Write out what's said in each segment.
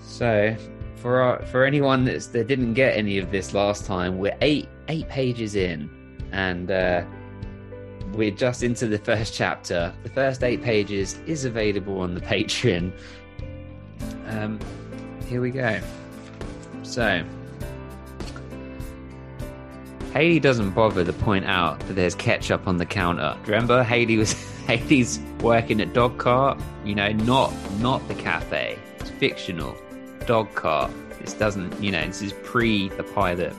So, for our, for anyone that's, that didn't get any of this last time, we're eight eight pages in, and uh, we're just into the first chapter. The first eight pages is available on the Patreon. Um, here we go. So, Haley doesn't bother to point out that there's ketchup on the counter. Remember, Haley was Haley's working at dog cart. You know, not not the cafe. It's fictional dog cart. This doesn't, you know, this is pre the pilot.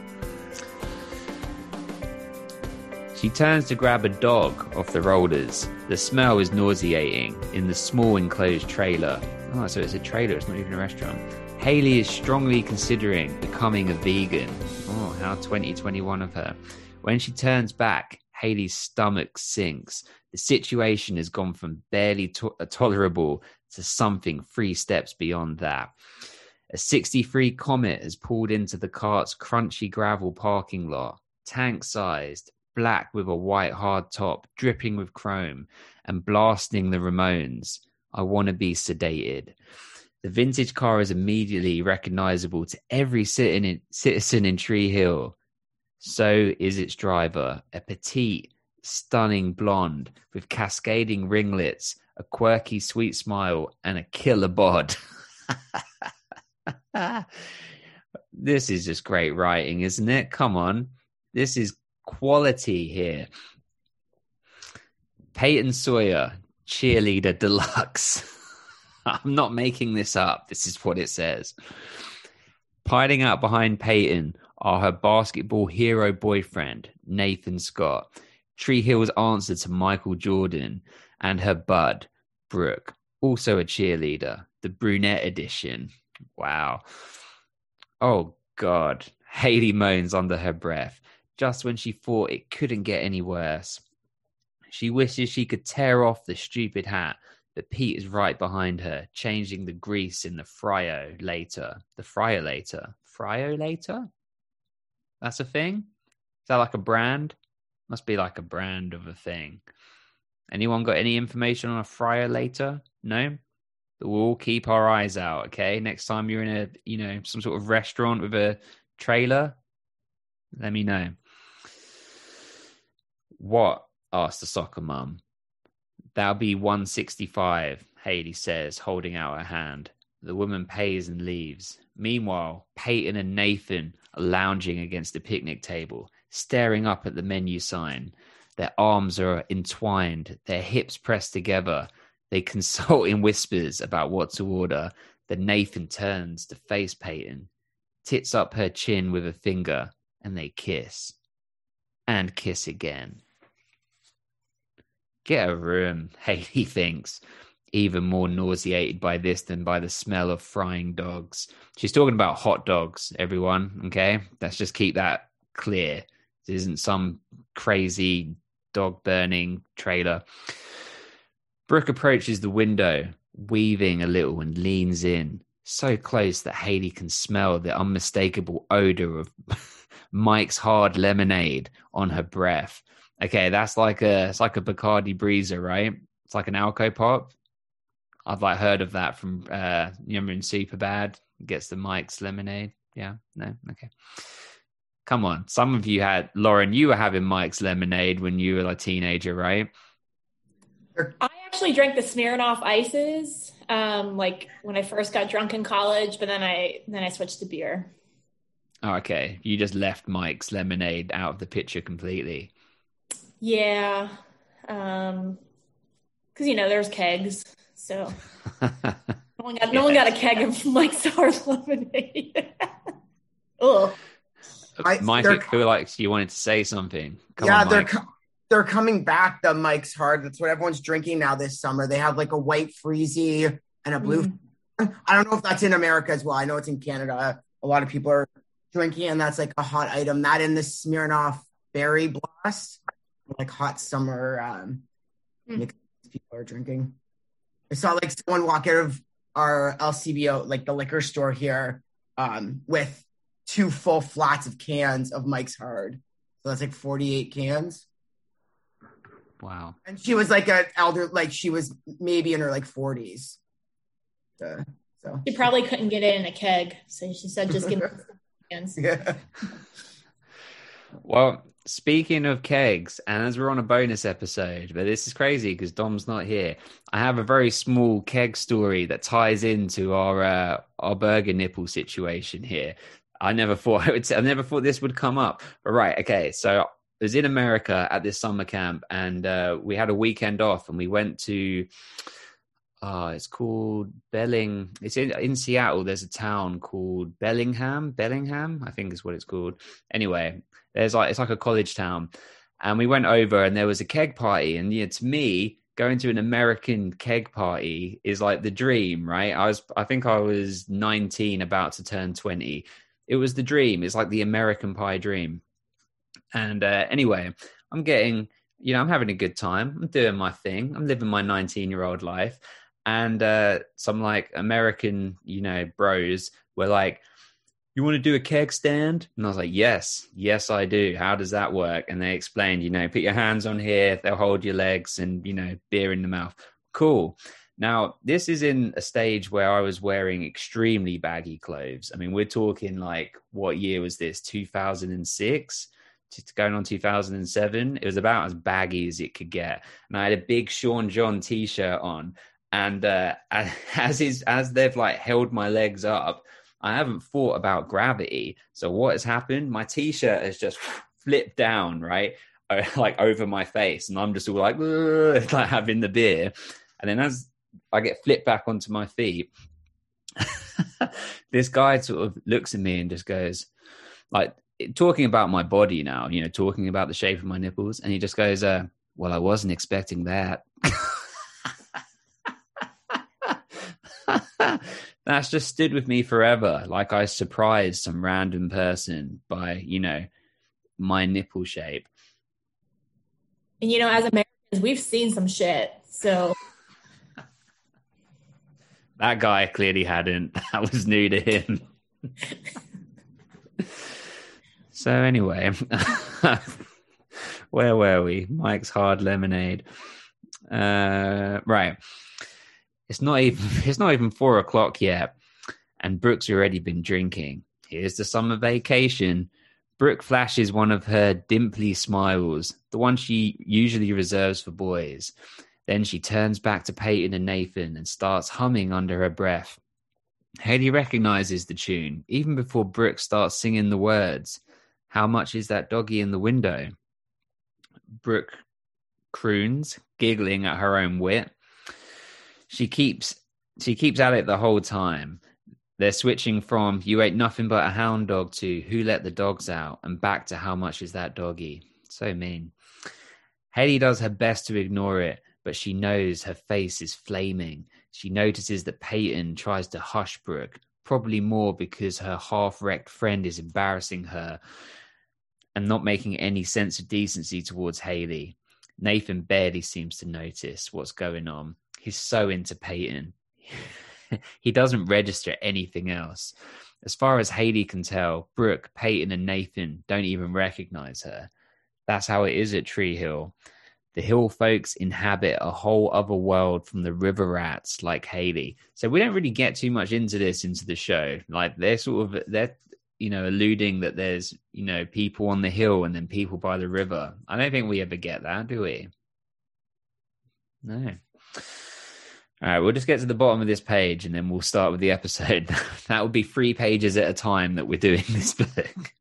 She turns to grab a dog off the rollers. The smell is nauseating in the small enclosed trailer. Oh, so it's a trailer, it's not even a restaurant. Haley is strongly considering becoming a vegan. Oh, how 2021 of her. When she turns back, Haley's stomach sinks. The situation has gone from barely to- tolerable to something three steps beyond that. A 63 Comet has pulled into the cart's crunchy gravel parking lot, tank sized, black with a white hard top, dripping with chrome, and blasting the Ramones. I want to be sedated. The vintage car is immediately recognizable to every citizen in Tree Hill. So is its driver, a petite, stunning blonde with cascading ringlets, a quirky, sweet smile, and a killer bod. this is just great writing, isn't it? Come on. This is quality here. Peyton Sawyer, cheerleader deluxe. I'm not making this up. This is what it says. Piling out behind Peyton are her basketball hero boyfriend, Nathan Scott, Tree Hill's answer to Michael Jordan, and her bud, Brooke, also a cheerleader, the brunette edition. Wow. Oh, God. Haley moans under her breath, just when she thought it couldn't get any worse. She wishes she could tear off the stupid hat, but Pete is right behind her, changing the grease in the fryo later. The fryer later? Fryo later? That's a thing? Is that like a brand? Must be like a brand of a thing. Anyone got any information on a fryer later? No? We'll keep our eyes out, okay? Next time you're in a, you know, some sort of restaurant with a trailer, let me know. What? asked the soccer mum. That'll be 165, Haley says, holding out her hand. The woman pays and leaves. Meanwhile, Peyton and Nathan are lounging against the picnic table, staring up at the menu sign. Their arms are entwined, their hips pressed together, they consult in whispers about what to order. Then Nathan turns to face Peyton, tits up her chin with a finger, and they kiss. And kiss again. Get a room, Haley thinks, even more nauseated by this than by the smell of frying dogs. She's talking about hot dogs, everyone, okay? Let's just keep that clear. This isn't some crazy dog burning trailer. Brooke approaches the window, weaving a little, and leans in, so close that Haley can smell the unmistakable odor of Mike's hard lemonade on her breath. Okay, that's like a it's like a Bacardi Breezer, right? It's like an alcopop. I've like heard of that from uh remember in Superbad gets the Mike's lemonade. Yeah, no, okay. Come on, some of you had Lauren. You were having Mike's lemonade when you were a teenager, right? I actually drank the Smirnoff ices, um, like when I first got drunk in college, but then I then I switched to beer. Oh, okay. You just left Mike's lemonade out of the picture completely. Yeah. Um because you know there's kegs, so no one got no one got a keg of Mike's hard lemonade. oh. Mike, I feel like you wanted to say something. Come yeah, on, they're they're coming back. The Mike's Hard. That's what everyone's drinking now this summer. They have like a white freezy and a blue. Mm. I don't know if that's in America as well. I know it's in Canada. A lot of people are drinking, and that's like a hot item. That in the Smirnoff Berry Blast, like hot summer um, mm. people are drinking. I saw like someone walk out of our LCBO, like the liquor store here, um, with two full flats of cans of Mike's Hard. So that's like 48 cans. Wow. And she was like an elder, like she was maybe in her like 40s. Uh, So She probably couldn't get it in a keg, so she said, "Just give me some hands." yeah. Well, speaking of kegs, and as we're on a bonus episode, but this is crazy because Dom's not here. I have a very small keg story that ties into our uh, our burger nipple situation here. I never thought I would. Say, I never thought this would come up. But right, okay. So I was in America at this summer camp, and uh, we had a weekend off, and we went to. Uh, it's called Belling. It's in in Seattle. There's a town called Bellingham. Bellingham, I think is what it's called. Anyway, there's like it's like a college town, and we went over, and there was a keg party, and yeah, to me, going to an American keg party is like the dream, right? I was, I think I was 19, about to turn 20. It was the dream. It's like the American pie dream. And uh, anyway, I'm getting, you know, I'm having a good time. I'm doing my thing. I'm living my 19 year old life. And uh, some like American, you know, bros were like, you want to do a keg stand? And I was like, yes, yes, I do. How does that work? And they explained, you know, put your hands on here, they'll hold your legs and, you know, beer in the mouth. Cool. Now, this is in a stage where I was wearing extremely baggy clothes. I mean, we're talking like, what year was this? 2006? Going on 2007. It was about as baggy as it could get. And I had a big Sean John t shirt on. And uh, as is, as they've like held my legs up, I haven't thought about gravity. So what has happened? My t-shirt has just flipped down, right? like over my face. And I'm just all like, like having the beer. And then as I get flipped back onto my feet, this guy sort of looks at me and just goes, like, talking about my body now, you know, talking about the shape of my nipples. And he just goes, uh, well, I wasn't expecting that. that's just stood with me forever. Like I surprised some random person by, you know, my nipple shape. And you know, as Americans, we've seen some shit. So that guy clearly hadn't. That was new to him. so anyway, where were we? Mike's hard lemonade. Uh, right it's not even it's not even four o'clock yet, and Brooke's already been drinking. Here's the summer vacation. Brooke flashes one of her dimply smiles, the one she usually reserves for boys. Then she turns back to Peyton and Nathan and starts humming under her breath. Haley recognizes the tune even before Brooke starts singing the words. How much is that doggy in the window? Brooke croons, giggling at her own wit she keeps she keeps at it the whole time. They're switching from "you ate nothing but a hound dog" to "who let the dogs out" and back to "how much is that doggy?" So mean. Haley does her best to ignore it, but she knows her face is flaming. She notices that Peyton tries to hush Brooke, probably more because her half wrecked friend is embarrassing her and not making any sense of decency towards Haley. Nathan barely seems to notice what's going on he's so into Peyton. he doesn't register anything else. As far as Haley can tell, Brooke, Peyton, and Nathan don't even recognize her. That's how it is at Tree Hill. The hill folks inhabit a whole other world from the river rats like Haley. So we don't really get too much into this into the show. Like they're sort of they're you know alluding that there's you know people on the hill and then people by the river. I don't think we ever get that, do we? No. All right, we'll just get to the bottom of this page and then we'll start with the episode. that will be three pages at a time that we're doing this book.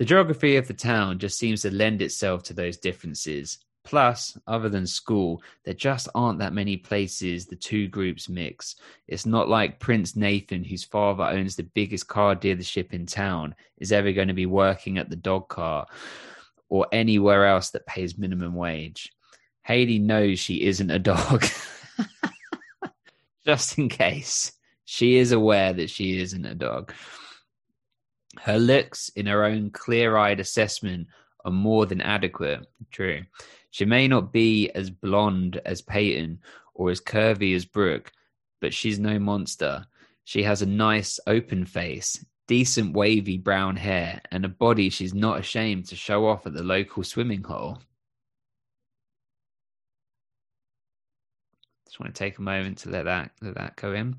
The geography of the town just seems to lend itself to those differences. Plus, other than school, there just aren't that many places the two groups mix. It's not like Prince Nathan, whose father owns the biggest car dealership in town, is ever going to be working at the dog car or anywhere else that pays minimum wage. Haley knows she isn't a dog. Just in case. She is aware that she isn't a dog. Her looks, in her own clear eyed assessment, are more than adequate. True. She may not be as blonde as Peyton or as curvy as Brooke, but she's no monster. She has a nice open face, decent wavy brown hair, and a body she's not ashamed to show off at the local swimming hole. Just want to take a moment to let that let that go in.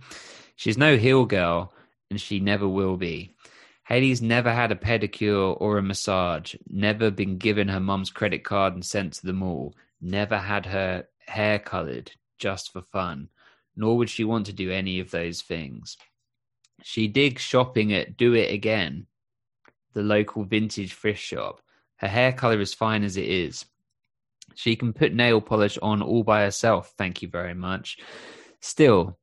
She's no heel girl, and she never will be. Haley's never had a pedicure or a massage, never been given her mum's credit card and sent to the mall, never had her hair colored just for fun, nor would she want to do any of those things. She digs shopping at Do It Again, the local vintage thrift shop. Her hair color is fine as it is. She can put nail polish on all by herself, thank you very much. Still,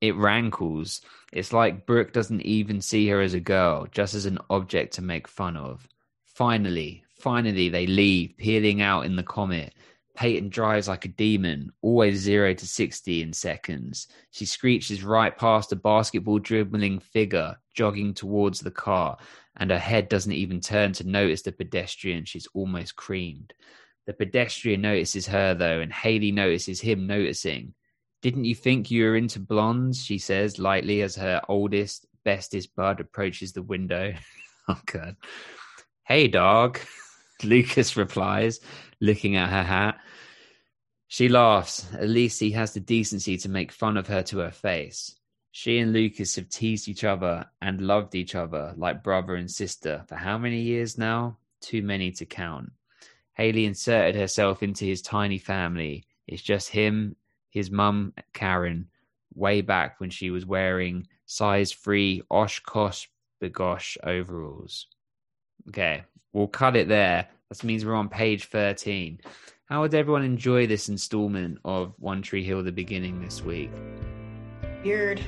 it rankles. It's like Brooke doesn't even see her as a girl, just as an object to make fun of. Finally, finally, they leave, peeling out in the comet. Peyton drives like a demon, always 0 to 60 in seconds. She screeches right past a basketball dribbling figure jogging towards the car, and her head doesn't even turn to notice the pedestrian she's almost creamed. The pedestrian notices her, though, and Haley notices him noticing. Didn't you think you were into blondes? She says lightly as her oldest, bestest bud approaches the window. oh, God. Hey, dog, Lucas replies, looking at her hat. She laughs. At least he has the decency to make fun of her to her face. She and Lucas have teased each other and loved each other like brother and sister for how many years now? Too many to count. Haley inserted herself into his tiny family. It's just him, his mum, Karen, way back when she was wearing size three OshKosh B'gosh overalls. Okay, we'll cut it there. That means we're on page 13. How would everyone enjoy this installment of One Tree Hill the beginning this week? Weird.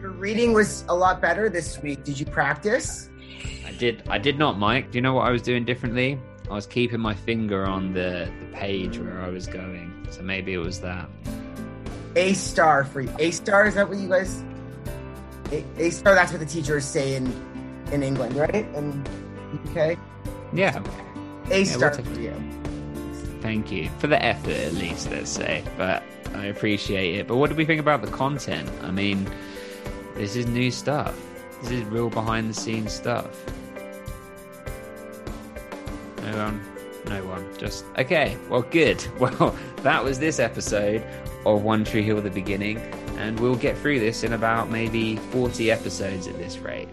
Your reading was a lot better this week. Did you practice? I did I did not, Mike. Do you know what I was doing differently? I was keeping my finger on the, the page where I was going. So maybe it was that. A star for you. A star, is that what you guys A, a star, that's what the teachers say in in England, right? In UK? Yeah. A star we'll for you. Thank you. For the effort at least, let's say. But I appreciate it. But what do we think about the content? I mean, this is new stuff. This is real behind the scenes stuff. No one, no one. Just okay. Well, good. Well, that was this episode of One Tree Hill: The Beginning, and we'll get through this in about maybe forty episodes at this rate.